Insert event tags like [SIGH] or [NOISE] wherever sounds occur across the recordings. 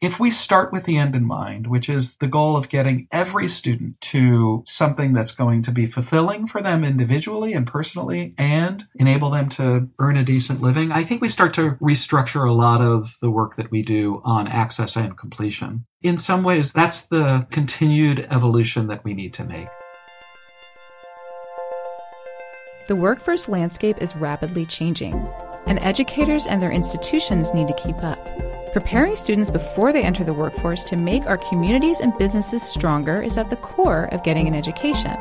if we start with the end in mind, which is the goal of getting every student to something that's going to be fulfilling for them individually and personally and enable them to earn a decent living, I think we start to restructure a lot of the work that we do on access and completion. In some ways, that's the continued evolution that we need to make. The workforce landscape is rapidly changing, and educators and their institutions need to keep up. Preparing students before they enter the workforce to make our communities and businesses stronger is at the core of getting an education.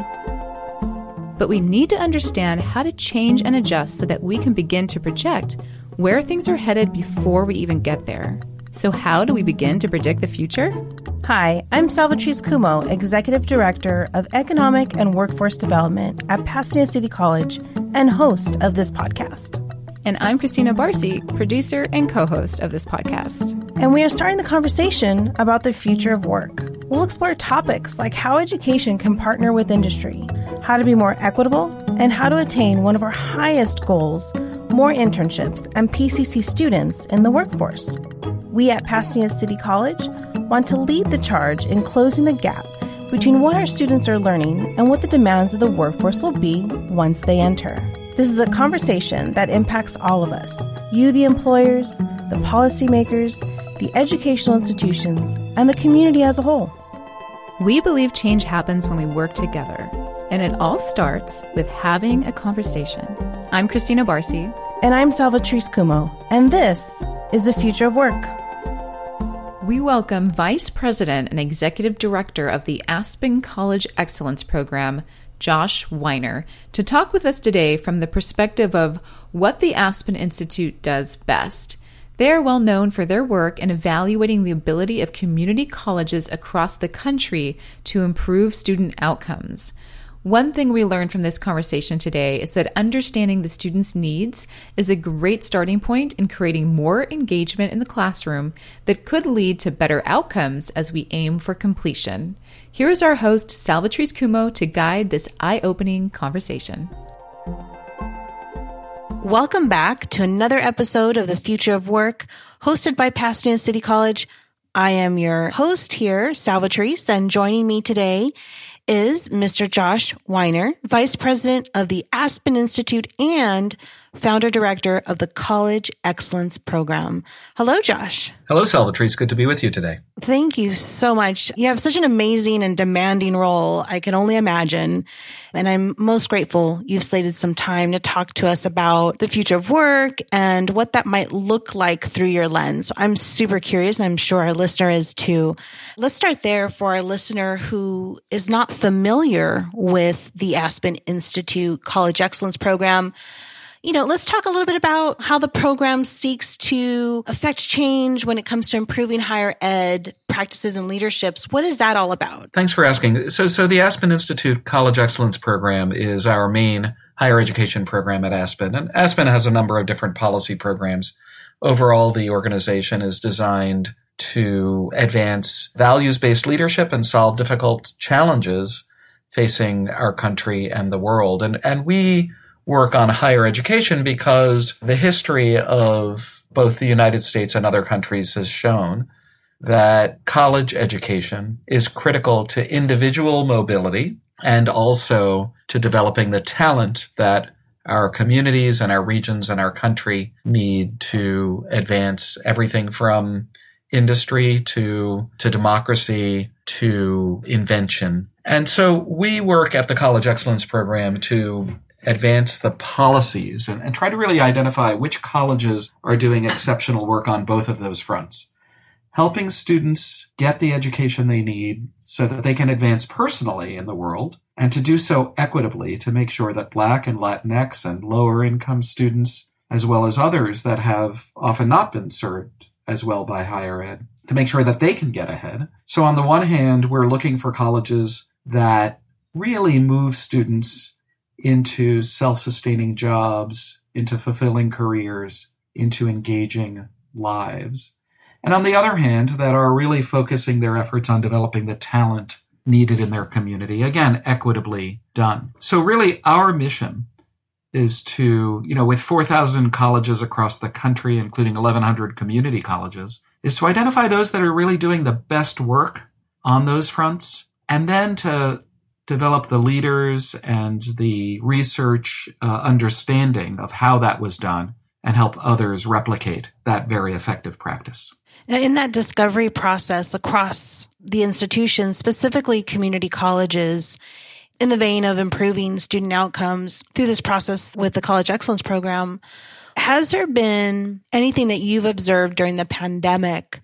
But we need to understand how to change and adjust so that we can begin to project where things are headed before we even get there. So, how do we begin to predict the future? Hi, I'm Salvatrice Cummo, Executive Director of Economic and Workforce Development at Pasadena City College and host of this podcast. And I'm Christina Barcy, producer and co host of this podcast. And we are starting the conversation about the future of work. We'll explore topics like how education can partner with industry, how to be more equitable, and how to attain one of our highest goals more internships and PCC students in the workforce. We at Pasadena City College want to lead the charge in closing the gap between what our students are learning and what the demands of the workforce will be once they enter. This is a conversation that impacts all of us you, the employers, the policymakers, the educational institutions, and the community as a whole. We believe change happens when we work together, and it all starts with having a conversation. I'm Christina Barcy. And I'm Salvatrice Cummo, and this is the future of work. We welcome Vice President and Executive Director of the Aspen College Excellence Program, Josh Wyner, to talk with us today from the perspective of what the Aspen Institute does best. They are well known for their work in evaluating the ability of community colleges across the country to improve student outcomes. One thing we learned from this conversation today is that understanding the student's needs is a great starting point in creating more engagement in the classroom that could lead to better outcomes as we aim for completion. Here is our host, Salvatrice Cummo, to guide this eye opening conversation. Welcome back to another episode of The Future of Work, hosted by Pasadena City College. I am your host here, Salvatrice, and joining me today is Mr. Josh Wyner, Vice President of the Aspen Institute and founder director of the College Excellence Program. Hello, Josh. Hello, Salvatrice. Good to be with you today. Thank you so much. You have such an amazing and demanding role. I can only imagine. And I'm most grateful you've slated some time to talk to us about the future of work and what that might look like through your lens. I'm super curious and I'm sure our listener is too. Let's start there for our listener who is not familiar with the Aspen Institute College Excellence Program you know, let's talk a little bit about how the program seeks to affect change when it comes to improving higher ed practices and leaderships. What is that all about? Thanks for asking. So, so the Aspen Institute College Excellence Program is our main higher education program at Aspen. And Aspen has a number of different policy programs. Overall, the organization is designed to advance values based leadership and solve difficult challenges facing our country and the world. And, and we work on higher education because the history of both the United States and other countries has shown that college education is critical to individual mobility and also to developing the talent that our communities and our regions and our country need to advance everything from industry to to democracy to invention. And so we work at the College Excellence Program to advance the policies and, and try to really identify which colleges are doing exceptional work on both of those fronts. Helping students get the education they need so that they can advance personally in the world and to do so equitably to make sure that Black and Latinx and lower income students, as well as others that have often not been served as well by higher ed, to make sure that they can get ahead. So on the one hand, we're looking for colleges that really move students into self sustaining jobs, into fulfilling careers, into engaging lives. And on the other hand, that are really focusing their efforts on developing the talent needed in their community. Again, equitably done. So really our mission is to, you know, with 4,000 colleges across the country, including 1,100 community colleges, is to identify those that are really doing the best work on those fronts and then to develop the leaders and the research uh, understanding of how that was done and help others replicate that very effective practice. Now, In that discovery process across the institution, specifically community colleges, in the vein of improving student outcomes through this process with the College Excellence Program, has there been anything that you've observed during the pandemic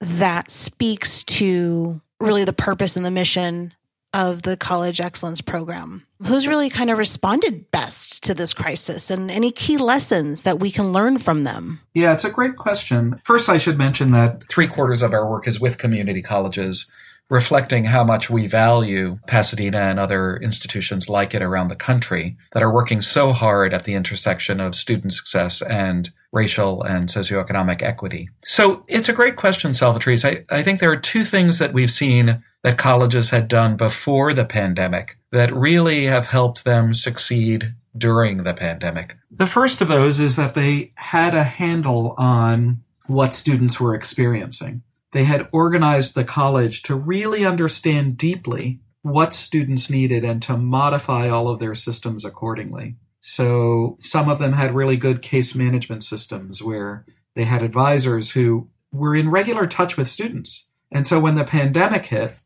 that speaks to really the purpose and the mission of the College Excellence Program? Who's really kind of responded best to this crisis and any key lessons that we can learn from them? Yeah, it's a great question. First, I should mention that three quarters of our work is with community colleges reflecting how much we value Pasadena and other institutions like it around the country that are working so hard at the intersection of student success and racial and socioeconomic equity. So it's a great question, Salvatrice. I, I think there are two things that we've seen that colleges had done before the pandemic that really have helped them succeed during the pandemic. The first of those is that they had a handle on what students were experiencing they had organized the college to really understand deeply what students needed and to modify all of their systems accordingly. So some of them had really good case management systems where they had advisors who were in regular touch with students. And so when the pandemic hit,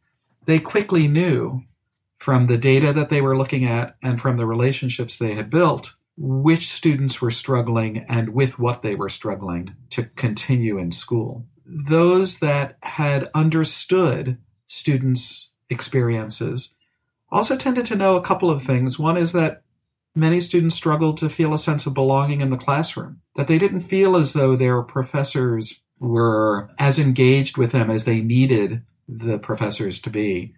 they quickly knew from the data that they were looking at and from the relationships they had built which students were struggling and with what they were struggling to continue in school those that had understood students' experiences also tended to know a couple of things. One is that many students struggled to feel a sense of belonging in the classroom, that they didn't feel as though their professors were as engaged with them as they needed the professors to be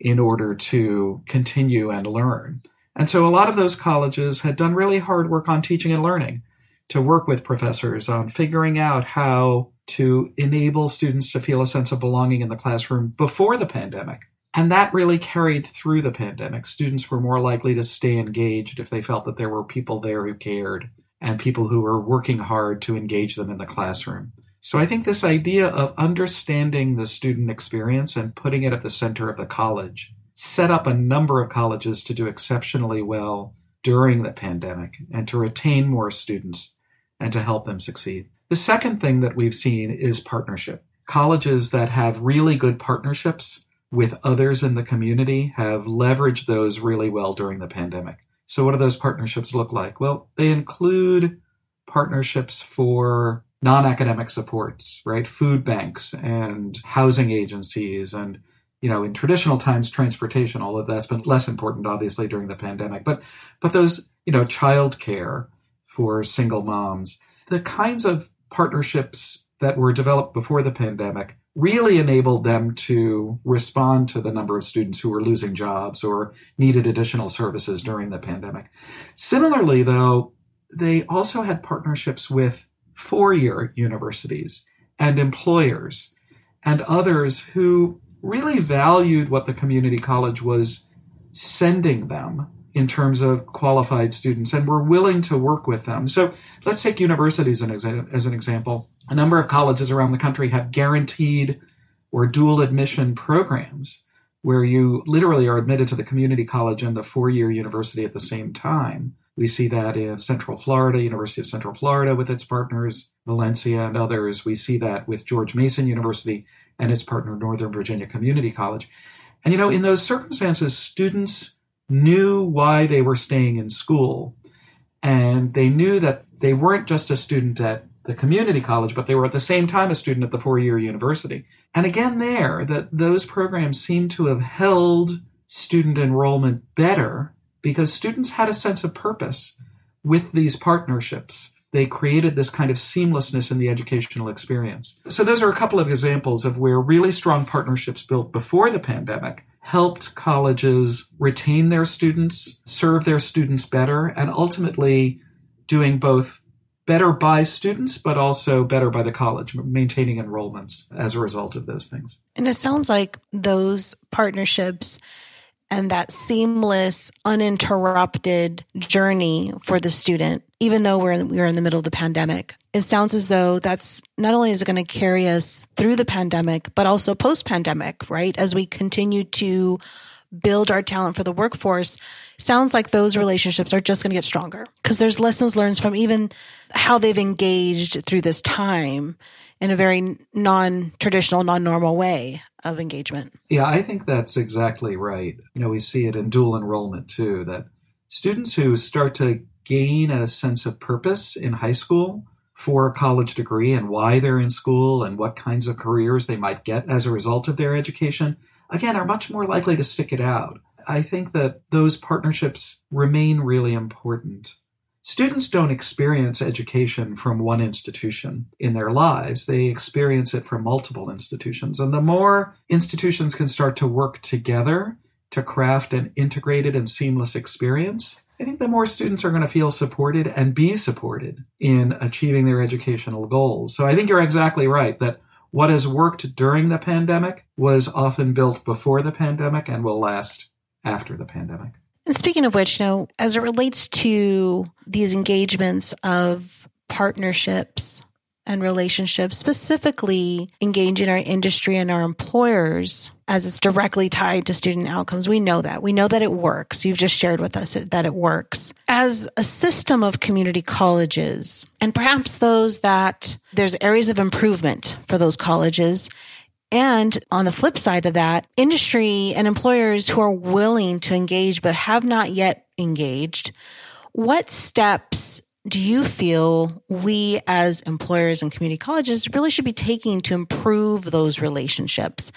in order to continue and learn. And so a lot of those colleges had done really hard work on teaching and learning to work with professors on figuring out how to enable students to feel a sense of belonging in the classroom before the pandemic. And that really carried through the pandemic. Students were more likely to stay engaged if they felt that there were people there who cared and people who were working hard to engage them in the classroom. So I think this idea of understanding the student experience and putting it at the center of the college set up a number of colleges to do exceptionally well during the pandemic and to retain more students and to help them succeed. The second thing that we've seen is partnership. Colleges that have really good partnerships with others in the community have leveraged those really well during the pandemic. So, what do those partnerships look like? Well, they include partnerships for non academic supports, right? Food banks and housing agencies and you know, in traditional times, transportation, all of that's been less important, obviously, during the pandemic. But, but those, you know, childcare for single moms, the kinds of partnerships that were developed before the pandemic really enabled them to respond to the number of students who were losing jobs or needed additional services during the pandemic. Similarly, though, they also had partnerships with four year universities and employers and others who really valued what the community college was sending them in terms of qualified students and we're willing to work with them. So let's take universities as an example. A number of colleges around the country have guaranteed or dual admission programs where you literally are admitted to the community college and the four year university at the same time. We see that in Central Florida, University of Central Florida with its partners, Valencia and others. We see that with George Mason University and its partner, Northern Virginia Community College. And you know, in those circumstances, students knew why they were staying in school. And they knew that they weren't just a student at the community college, but they were at the same time a student at the four year university. And again, there, that those programs seem to have held student enrollment better because students had a sense of purpose with these partnerships. They created this kind of seamlessness in the educational experience. So, those are a couple of examples of where really strong partnerships built before the pandemic helped colleges retain their students, serve their students better, and ultimately doing both better by students, but also better by the college, maintaining enrollments as a result of those things. And it sounds like those partnerships and that seamless, uninterrupted journey for the student, even though we're in, we're in the middle of the pandemic. It sounds as though that's not only is it going to carry us through the pandemic, but also post pandemic, right? As we continue to build our talent for the workforce, sounds like those relationships are just going to get stronger because there's lessons learned from even how they've engaged through this time in a very non traditional, non normal way of engagement. Yeah, I think that's exactly right. You know, we see it in dual enrollment too, that students who start to gain a sense of purpose in high school for a college degree and why they're in school and what kinds of careers they might get as a result of their education, again, are much more likely to stick it out. I think that those partnerships remain really important. Students don't experience education from one institution in their lives. They experience it from multiple institutions. And the more institutions can start to work together to craft an integrated and seamless experience, I think the more students are going to feel supported and be supported in achieving their educational goals. So I think you're exactly right that what has worked during the pandemic was often built before the pandemic and will last after the pandemic. And speaking of which, you know, as it relates to these engagements of partnerships and relationships, specifically engaging our industry and our employers as it's directly tied to student outcomes. We know that. We know that it works. You've just shared with us that it works. As a system of community colleges, and perhaps those that there's areas of improvement for those colleges, and on the flip side of that, industry and employers who are willing to engage but have not yet engaged, what steps do you feel we as employers and community colleges really should be taking to improve those relationships?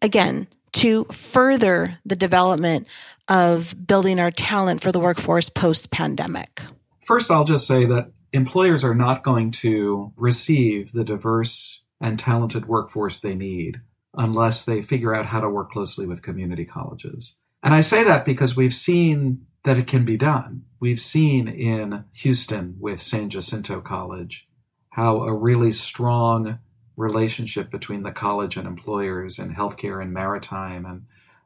Again, to further the development of building our talent for the workforce post pandemic? First, I'll just say that employers are not going to receive the diverse and talented workforce they need unless they figure out how to work closely with community colleges. And I say that because we've seen that it can be done. We've seen in Houston with San Jacinto College how a really strong relationship between the college and employers in healthcare and maritime and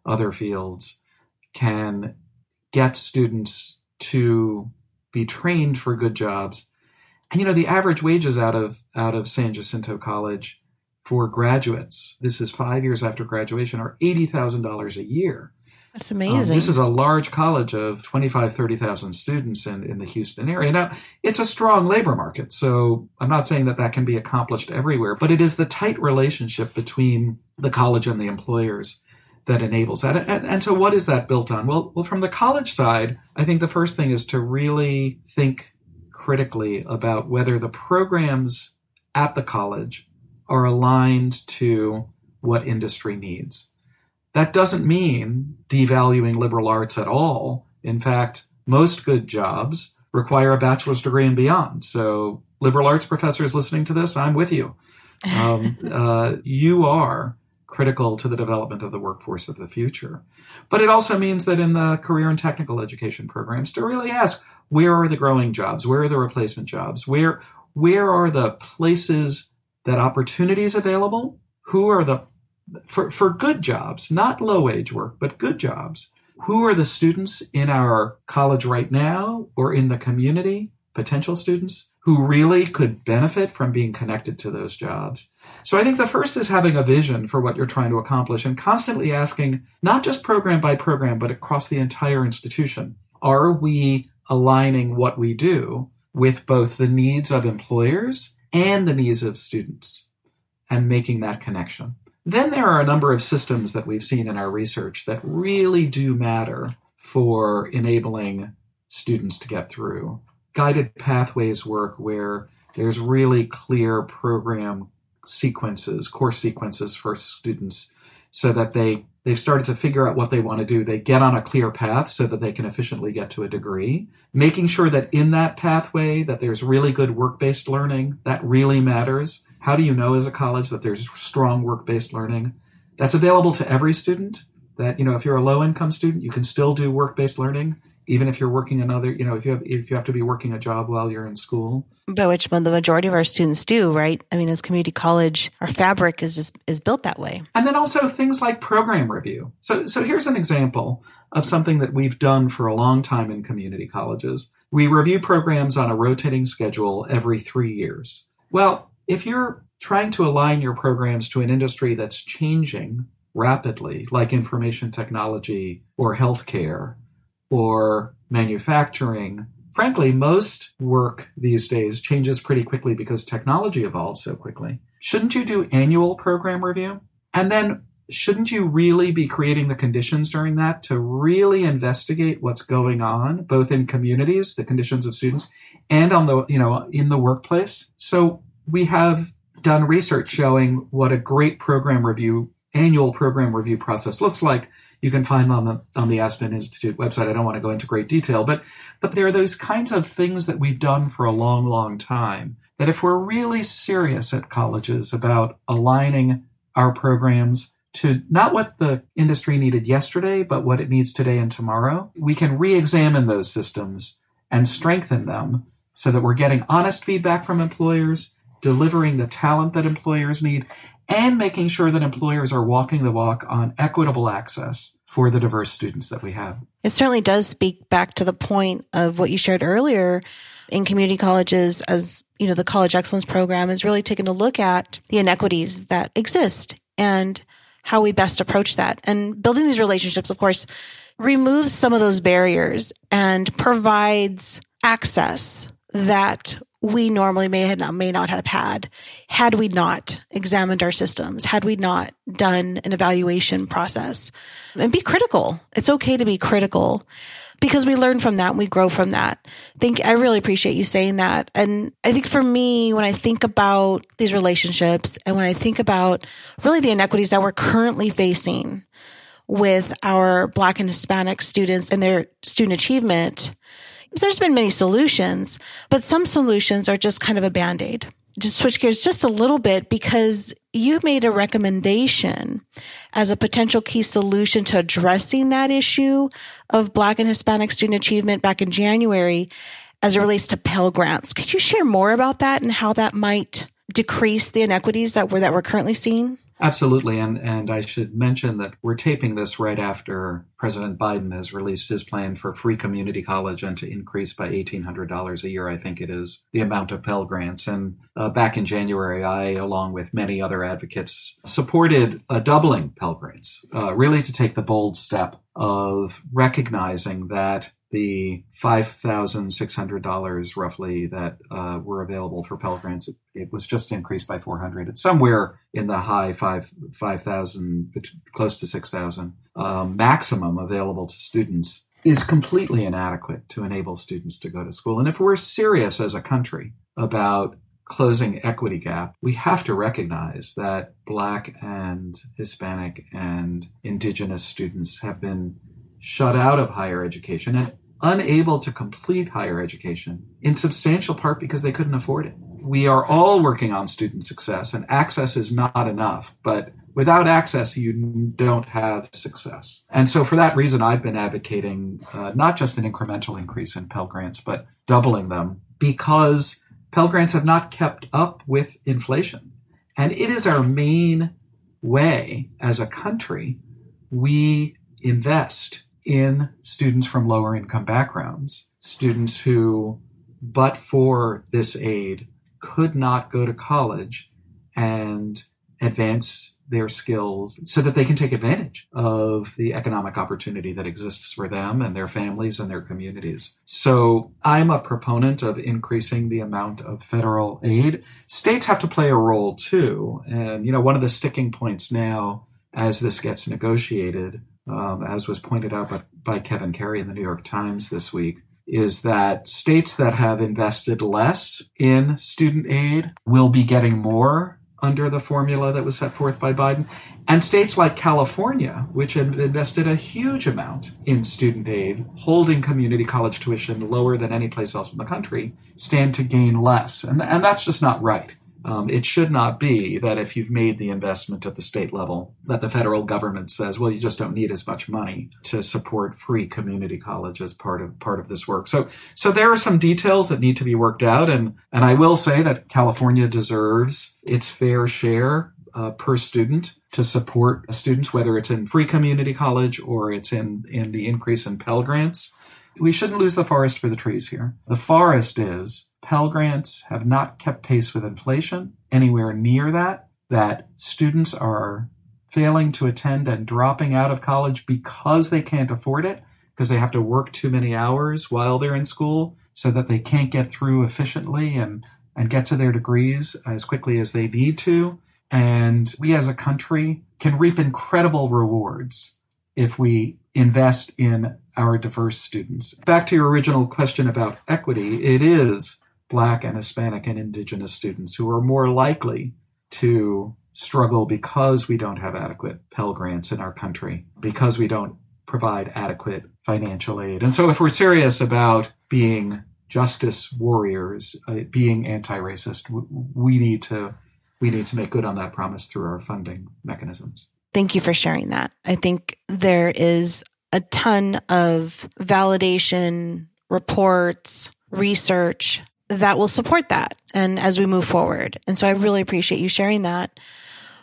other fields can get students to be trained for good jobs and you know, the average wages out of out of San Jacinto College for graduates, this is five years after graduation, are eighty thousand dollars a year. That's amazing. Um, this is a large college of 25, 30,000 students in, in the Houston area. Now, it's a strong labor market, so I'm not saying that that can be accomplished everywhere, but it is the tight relationship between the college and the employers that enables that. And, and so, what is that built on? Well, well, from the college side, I think the first thing is to really think critically about whether the programs at the college are aligned to what industry needs. That doesn't mean devaluing liberal arts at all. In fact, most good jobs require a bachelor's degree and beyond. So, liberal arts professors listening to this, I'm with you. Um, [LAUGHS] uh, you are critical to the development of the workforce of the future. But it also means that in the career and technical education programs, to really ask where are the growing jobs? Where are the replacement jobs? Where where are the places that opportunities available? Who are the for, for good jobs, not low wage work, but good jobs? Who are the students in our college right now or in the community, potential students, who really could benefit from being connected to those jobs? So I think the first is having a vision for what you're trying to accomplish and constantly asking, not just program by program, but across the entire institution, are we aligning what we do with both the needs of employers and the needs of students and making that connection. Then there are a number of systems that we've seen in our research that really do matter for enabling students to get through. Guided pathways work where there's really clear program sequences, course sequences for students so that they they've started to figure out what they want to do. They get on a clear path so that they can efficiently get to a degree. Making sure that in that pathway that there's really good work-based learning, that really matters. How do you know as a college that there's strong work-based learning? That's available to every student. That, you know, if you're a low income student, you can still do work-based learning. Even if you're working another, you know, if you have if you have to be working a job while you're in school. But which the majority of our students do, right? I mean, as community college, our fabric is just is built that way. And then also things like program review. So so here's an example of something that we've done for a long time in community colleges. We review programs on a rotating schedule every 3 years. Well, if you're trying to align your programs to an industry that's changing rapidly, like information technology or healthcare, or manufacturing. Frankly, most work these days changes pretty quickly because technology evolves so quickly. Shouldn't you do annual program review? And then shouldn't you really be creating the conditions during that to really investigate what's going on both in communities the conditions of students and on the you know in the workplace so we have done research showing what a great program review annual program review process looks like you can find on the on the Aspen Institute website. I don't want to go into great detail, but but there are those kinds of things that we've done for a long, long time. That if we're really serious at colleges about aligning our programs to not what the industry needed yesterday, but what it needs today and tomorrow, we can re-examine those systems and strengthen them so that we're getting honest feedback from employers, delivering the talent that employers need, and making sure that employers are walking the walk on equitable access for the diverse students that we have. It certainly does speak back to the point of what you shared earlier in community colleges as you know the college excellence program is really taking a look at the inequities that exist and how we best approach that and building these relationships of course removes some of those barriers and provides access that we normally may not, may not have had had we not examined our systems, had we not done an evaluation process and be critical. It's okay to be critical because we learn from that and we grow from that. I think I really appreciate you saying that. And I think for me, when I think about these relationships and when I think about really the inequities that we're currently facing with our Black and Hispanic students and their student achievement, there's been many solutions, but some solutions are just kind of a band aid. Just switch gears just a little bit because you made a recommendation as a potential key solution to addressing that issue of Black and Hispanic student achievement back in January as it relates to Pell Grants. Could you share more about that and how that might decrease the inequities that we're, that we're currently seeing? Absolutely. And, and I should mention that we're taping this right after President Biden has released his plan for free community college and to increase by $1,800 a year, I think it is, the amount of Pell Grants. And uh, back in January, I, along with many other advocates, supported a doubling Pell Grants, uh, really to take the bold step of recognizing that the $5,600 roughly that uh, were available for Pell Grants, it, it, was just increased by 400. It's somewhere in the high 5, 5,000, close to 6,000 um, maximum available to students is completely inadequate to enable students to go to school. And if we're serious as a country about closing equity gap, we have to recognize that Black and Hispanic and Indigenous students have been shut out of higher education and unable to complete higher education in substantial part because they couldn't afford it. We are all working on student success, and access is not enough, but without access, you don't have success. And so, for that reason, I've been advocating uh, not just an incremental increase in Pell Grants, but doubling them because Pell Grants have not kept up with inflation. And it is our main way as a country we invest in students from lower income backgrounds, students who, but for this aid, could not go to college and advance their skills so that they can take advantage of the economic opportunity that exists for them and their families and their communities. So I'm a proponent of increasing the amount of federal aid. States have to play a role too. And, you know, one of the sticking points now as this gets negotiated um, as was pointed out by, by Kevin Carey in the New York Times this week, is that states that have invested less in student aid will be getting more under the formula that was set forth by Biden. And states like California, which have invested a huge amount in student aid, holding community college tuition lower than any place else in the country, stand to gain less. And, and that's just not right. Um, it should not be that if you've made the investment at the state level, that the federal government says, "Well, you just don't need as much money to support free community college as part of part of this work." So, so there are some details that need to be worked out, and and I will say that California deserves its fair share uh, per student to support students, whether it's in free community college or it's in in the increase in Pell grants. We shouldn't lose the forest for the trees here. The forest is Pell Grants have not kept pace with inflation anywhere near that, that students are failing to attend and dropping out of college because they can't afford it, because they have to work too many hours while they're in school so that they can't get through efficiently and, and get to their degrees as quickly as they need to. And we as a country can reap incredible rewards if we invest in our diverse students. Back to your original question about equity, it is Black and Hispanic and Indigenous students who are more likely to struggle because we don't have adequate Pell Grants in our country, because we don't provide adequate financial aid. And so, if we're serious about being justice warriors, uh, being anti-racist, we need to we need to make good on that promise through our funding mechanisms. Thank you for sharing that. I think there is a ton of validation, reports, research that will support that and as we move forward. And so I really appreciate you sharing that.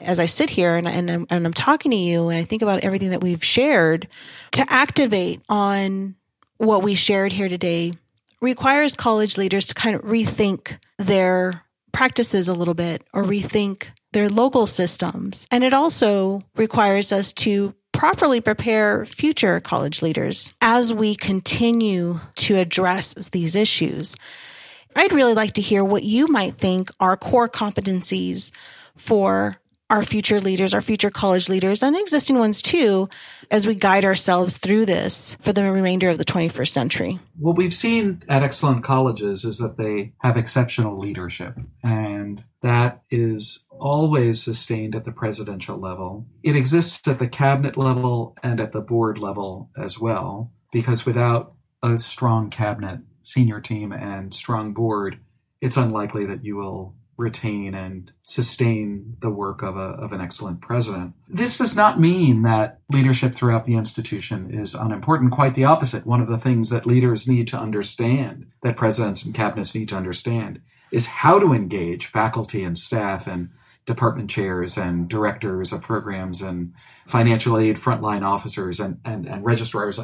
As I sit here and, and, I'm, and I'm talking to you and I think about everything that we've shared to activate on what we shared here today requires college leaders to kind of rethink their practices a little bit or rethink their local systems. And it also requires us to properly prepare future college leaders as we continue to address these issues. I'd really like to hear what you might think are core competencies for our future leaders, our future college leaders, and existing ones too, as we guide ourselves through this for the remainder of the 21st century. What we've seen at excellent colleges is that they have exceptional leadership, and that is always sustained at the presidential level. It exists at the cabinet level and at the board level as well, because without a strong cabinet, senior team, and strong board, it's unlikely that you will retain and sustain the work of, a, of an excellent president. This does not mean that leadership throughout the institution is unimportant. Quite the opposite. One of the things that leaders need to understand, that presidents and cabinets need to understand, is how to engage faculty and staff and department chairs and directors of programs and financial aid frontline officers and, and, and registrars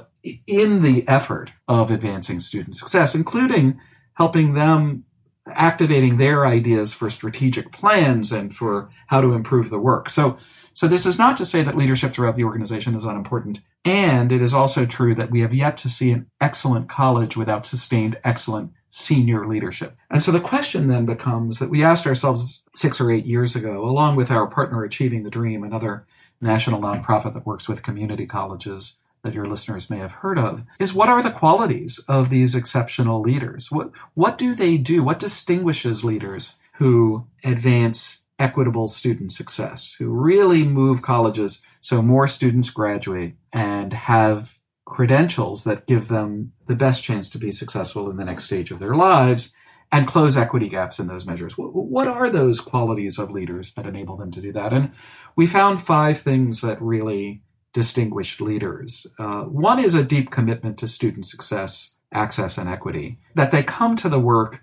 in the effort of advancing student success, including helping them activating their ideas for strategic plans and for how to improve the work. So, so this is not to say that leadership throughout the organization is unimportant. And it is also true that we have yet to see an excellent college without sustained excellent senior leadership. And so the question then becomes that we asked ourselves six or eight years ago, along with our partner Achieving the Dream, another national nonprofit that works with community colleges that your listeners may have heard of is what are the qualities of these exceptional leaders? What, what do they do? What distinguishes leaders who advance equitable student success, who really move colleges so more students graduate and have credentials that give them the best chance to be successful in the next stage of their lives and close equity gaps in those measures. What are those qualities of leaders that enable them to do that? And we found five things that really distinguished leaders. Uh, one is a deep commitment to student success, access, and equity, that they come to the work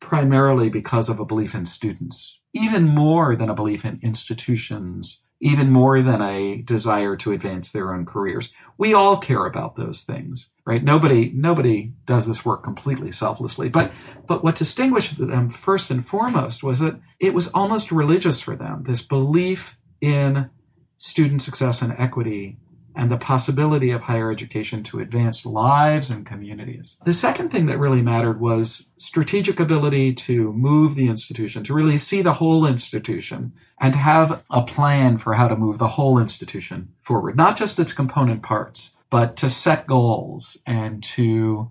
primarily because of a belief in students, even more than a belief in institutions, even more than a desire to advance their own careers. We all care about those things, right? Nobody, nobody does this work completely selflessly. But, but what distinguished them first and foremost was that it was almost religious for them, this belief in student success and equity and the possibility of higher education to advance lives and communities. The second thing that really mattered was strategic ability to move the institution, to really see the whole institution and to have a plan for how to move the whole institution forward, not just its component parts, but to set goals and to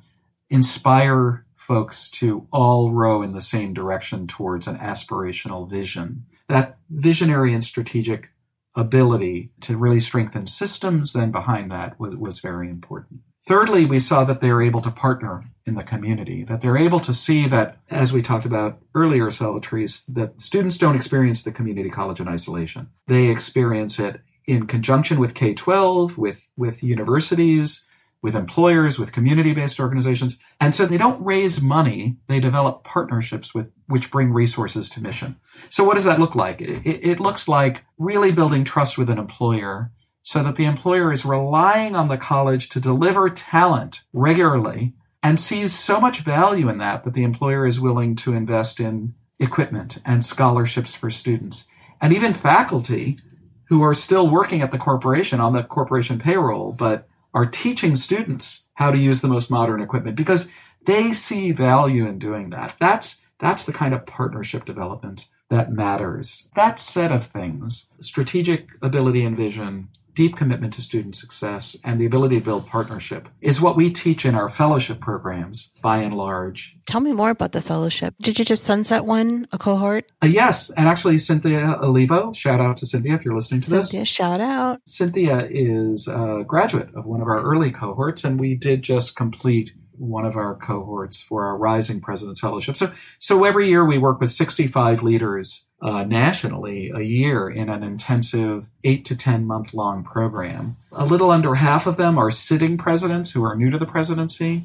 inspire folks to all row in the same direction towards an aspirational vision. That visionary and strategic ability to really strengthen systems then behind that was, was very important. Thirdly, we saw that they're able to partner in the community, that they're able to see that, as we talked about earlier, Salvatrice, that students don't experience the community college in isolation. They experience it in conjunction with K 12, with, with universities, with employers, with community based organizations. And so they don't raise money, they develop partnerships with which bring resources to mission. So what does that look like? It, it looks like really building trust with an employer so that the employer is relying on the college to deliver talent regularly and sees so much value in that that the employer is willing to invest in equipment and scholarships for students and even faculty who are still working at the corporation on the corporation payroll but are teaching students how to use the most modern equipment because they see value in doing that. That's that's the kind of partnership development that matters. That set of things, strategic ability and vision, deep commitment to student success, and the ability to build partnership is what we teach in our fellowship programs by and large. Tell me more about the fellowship. Did you just sunset one, a cohort? Uh, yes. And actually, Cynthia Olivo, shout out to Cynthia if you're listening to Cynthia, this. Cynthia, shout out. Cynthia is a graduate of one of our early cohorts, and we did just complete one of our cohorts for our Rising Presidents Fellowship. So, so every year we work with 65 leaders uh, nationally a year in an intensive eight to 10 month long program. A little under half of them are sitting presidents who are new to the presidency,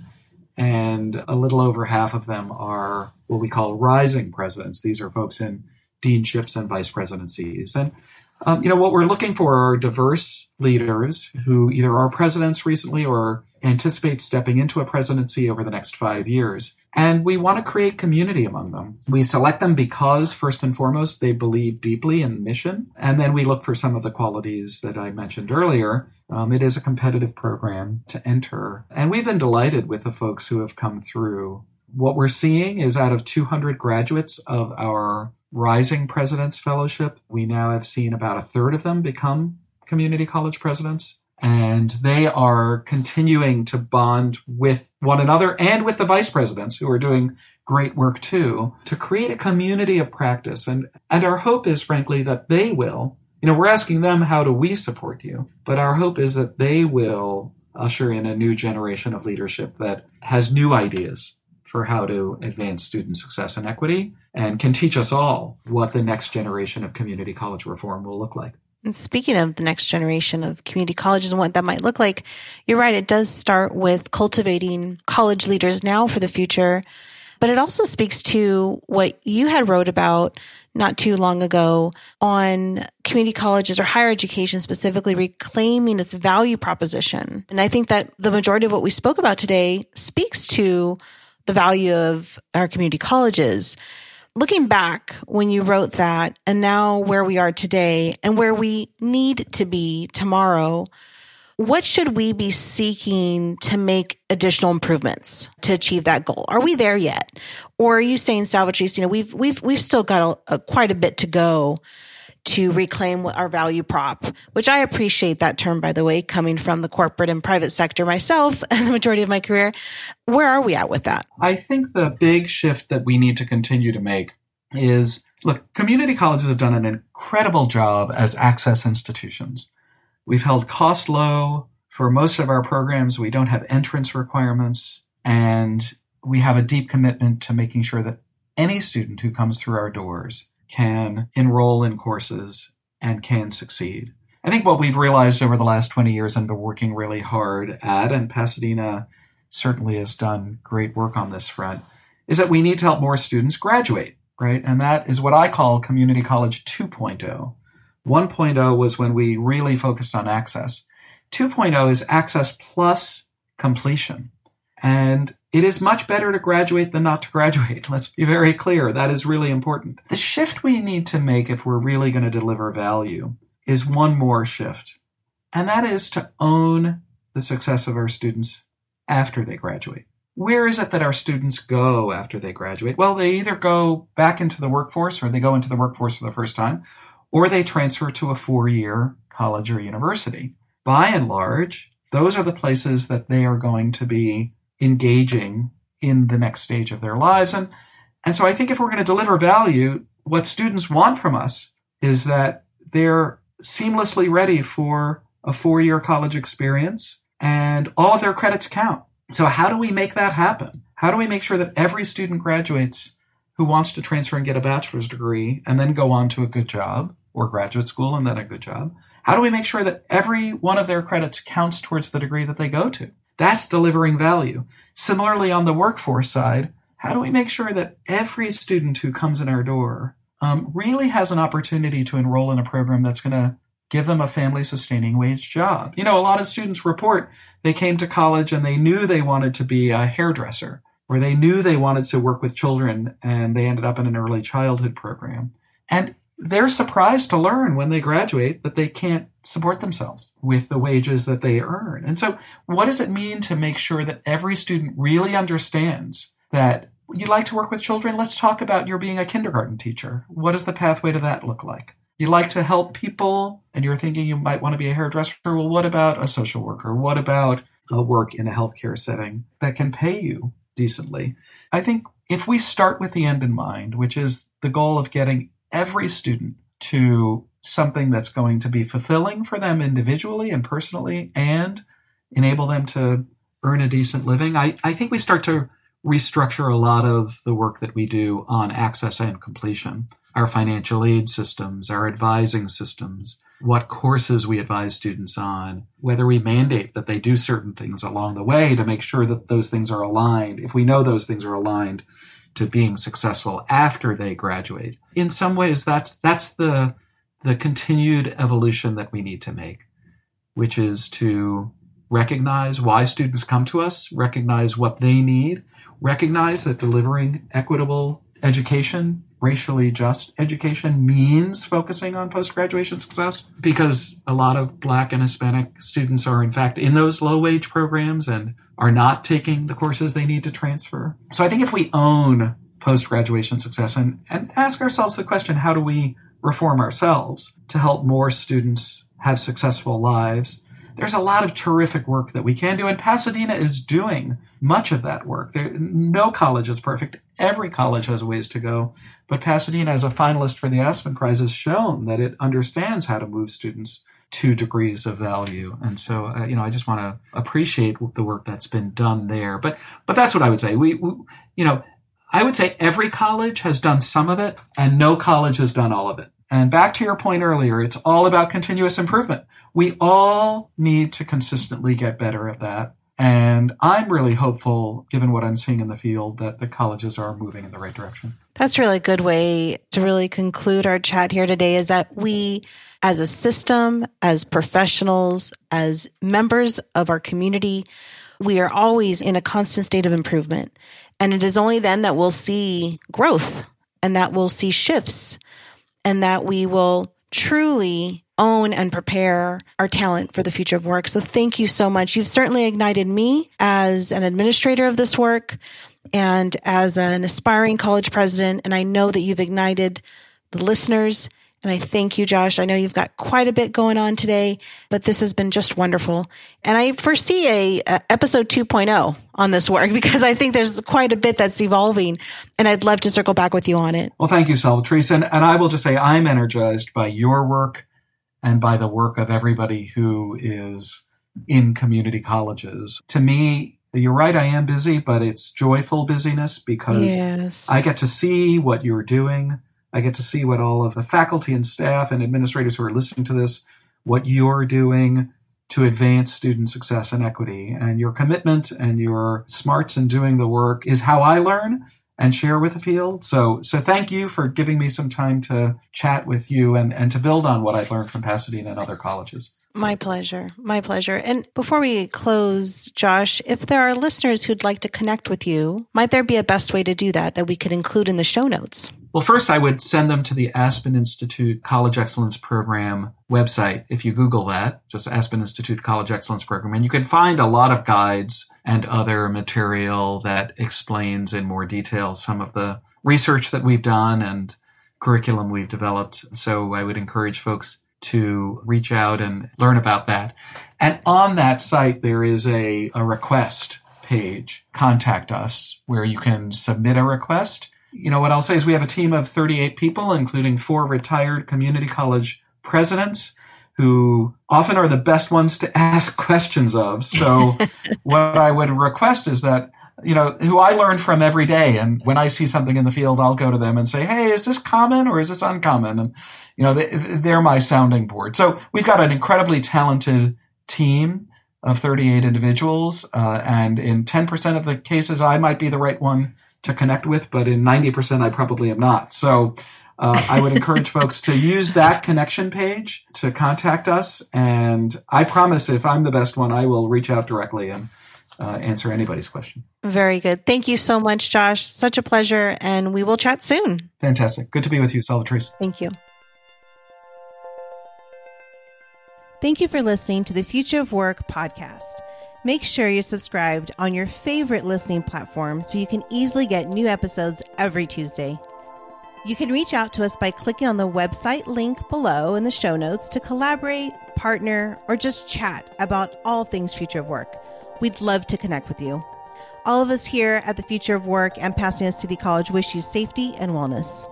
and a little over half of them are what we call rising presidents. These are folks in deanships and vice presidencies. And um, you know, what we're looking for are diverse leaders who either are presidents recently or anticipate stepping into a presidency over the next five years. And we want to create community among them. We select them because, first and foremost, they believe deeply in the mission. And then we look for some of the qualities that I mentioned earlier. Um, it is a competitive program to enter. And we've been delighted with the folks who have come through. What we're seeing is out of 200 graduates of our Rising Presidents Fellowship. We now have seen about a third of them become community college presidents. And they are continuing to bond with one another and with the vice presidents who are doing great work too to create a community of practice. And, and our hope is, frankly, that they will, you know, we're asking them, how do we support you? But our hope is that they will usher in a new generation of leadership that has new ideas for how to advance student success and equity and can teach us all what the next generation of community college reform will look like. And speaking of the next generation of community colleges and what that might look like, you're right. It does start with cultivating college leaders now for the future, but it also speaks to what you had wrote about not too long ago on community colleges or higher education specifically reclaiming its value proposition. And I think that the majority of what we spoke about today speaks to the value of our community colleges. Looking back when you wrote that and now where we are today and where we need to be tomorrow, what should we be seeking to make additional improvements to achieve that goal? Are we there yet? Or are you saying, Salvatrice, you know, we've, we've, we've still got a, a, quite a bit to go to reclaim our value prop, which I appreciate that term, by the way, coming from the corporate and private sector myself [LAUGHS] and the majority of my career. Where are we at with that? I think the big shift that we need to continue to make is look, community colleges have done an incredible job as access institutions. We've held cost low. For most of our programs, we don't have entrance requirements, and we have a deep commitment to making sure that any student who comes through our doors can enroll in courses and can succeed. I think what we've realized over the last 20 years and been working really hard at, and Pasadena certainly has done great work on this front, is that we need to help more students graduate, right? And that is what I call Community College 2.0. 1.0 was when we really focused on access. 2.0 is access plus completion. And it is much better to graduate than not to graduate. [LAUGHS] Let's be very clear. That is really important. The shift we need to make if we're really going to deliver value is one more shift. And that is to own the success of our students after they graduate. Where is it that our students go after they graduate? Well, they either go back into the workforce or they go into the workforce for the first time, or they transfer to a four year college or university. By and large, those are the places that they are going to be engaging in the next stage of their lives. And, and so I think if we're going to deliver value, what students want from us is that they're seamlessly ready for a four year college experience and all of their credits count. So how do we make that happen? How do we make sure that every student graduates who wants to transfer and get a bachelor's degree and then go on to a good job or graduate school and then a good job? How do we make sure that every one of their credits counts towards the degree that they go to? That's delivering value. Similarly, on the workforce side, how do we make sure that every student who comes in our door um, really has an opportunity to enroll in a program that's going to give them a family sustaining wage job? You know, a lot of students report they came to college and they knew they wanted to be a hairdresser or they knew they wanted to work with children and they ended up in an early childhood program. And they're surprised to learn when they graduate that they can't support themselves with the wages that they earn. And so, what does it mean to make sure that every student really understands that you like to work with children? Let's talk about your being a kindergarten teacher. What does the pathway to that look like? You like to help people and you're thinking you might want to be a hairdresser. Well, what about a social worker? What about a work in a healthcare setting that can pay you decently? I think if we start with the end in mind, which is the goal of getting every student to something that's going to be fulfilling for them individually and personally and enable them to earn a decent living, I, I think we start to restructure a lot of the work that we do on access and completion. Our financial aid systems, our advising systems, what courses we advise students on, whether we mandate that they do certain things along the way to make sure that those things are aligned. If we know those things are aligned to being successful after they graduate. In some ways, that's that's the the continued evolution that we need to make, which is to recognize why students come to us, recognize what they need, recognize that delivering equitable education, racially just education means focusing on post graduation success because a lot of Black and Hispanic students are, in fact, in those low wage programs and are not taking the courses they need to transfer. So I think if we own post graduation success and, and ask ourselves the question how do we reform ourselves to help more students have successful lives? There's a lot of terrific work that we can do, and Pasadena is doing much of that work. There, no college is perfect. Every college has ways to go. But Pasadena, as a finalist for the Aspen Prize, has shown that it understands how to move students to degrees of value. And so, uh, you know, I just want to appreciate the work that's been done there. But, but that's what I would say. We, we, you know, I would say every college has done some of it and no college has done all of it. And back to your point earlier, it's all about continuous improvement. We all need to consistently get better at that. And I'm really hopeful, given what I'm seeing in the field, that the colleges are moving in the right direction. That's really a good way to really conclude our chat here today is that we, as a system, as professionals, as members of our community, we are always in a constant state of improvement. And it is only then that we'll see growth and that we'll see shifts and that we will truly own and prepare our talent for the future of work. So thank you so much. You've certainly ignited me as an administrator of this work and as an aspiring college president. And I know that you've ignited the listeners and I thank you, Josh. I know you've got quite a bit going on today, but this has been just wonderful. And I foresee a, a, episode 2.0 on this work [LAUGHS] because I think there's quite a bit that's evolving and I'd love to circle back with you on it. Well, thank you, Salvatrice. And, and I will just say I'm energized by your work and by the work of everybody who is in community colleges. To me, you're right, I am busy, but it's joyful busyness because yes. I get to see what you're doing. I get to see what all of the faculty and staff and administrators who are listening to this, what you're doing to advance student success and equity. And your commitment and your smarts in doing the work is how I learn and share with the field. So, so thank you for giving me some time to chat with you and, and to build on what I've learned from Pasadena and other colleges. My pleasure. My pleasure. And before we close, Josh, if there are listeners who'd like to connect with you, might there be a best way to do that that we could include in the show notes? Well, first, I would send them to the Aspen Institute College Excellence Program website. If you Google that, just Aspen Institute College Excellence Program, and you can find a lot of guides and other material that explains in more detail some of the research that we've done and curriculum we've developed. So I would encourage folks to reach out and learn about that. And on that site, there is a, a request page, contact us, where you can submit a request you know, what I'll say is we have a team of 38 people, including four retired community college presidents who often are the best ones to [LAUGHS] ask questions of. So [LAUGHS] what I would request is that you know, who I learn from every day. And when I see something in the field, I'll go to them and say, Hey, is this common or is this uncommon? And, you know, they, are my sounding board. So we've got an incredibly talented team of 38 individuals. Uh, and in 10% of the cases, I might be the right one to connect with, but in 90%, I probably am not. So, uh, I would encourage folks to use that connection page to contact us. And I promise if I'm the best one, I will reach out directly and uh, answer anybody's question. Very good. Thank you so much, Josh. Such a pleasure. And we will chat soon. Fantastic. Good to be with you, Salvatrice. Thank you. Thank you for listening to the Future of Work podcast. Make sure you're subscribed on your favorite listening platform so you can easily get new episodes every Tuesday. You can reach out to us by clicking on the website link below in the show notes to collaborate, partner, or just chat about all things future of work. We'd love to connect with you. All of us here at the Future of Work and Pasadena City College wish you safety and wellness.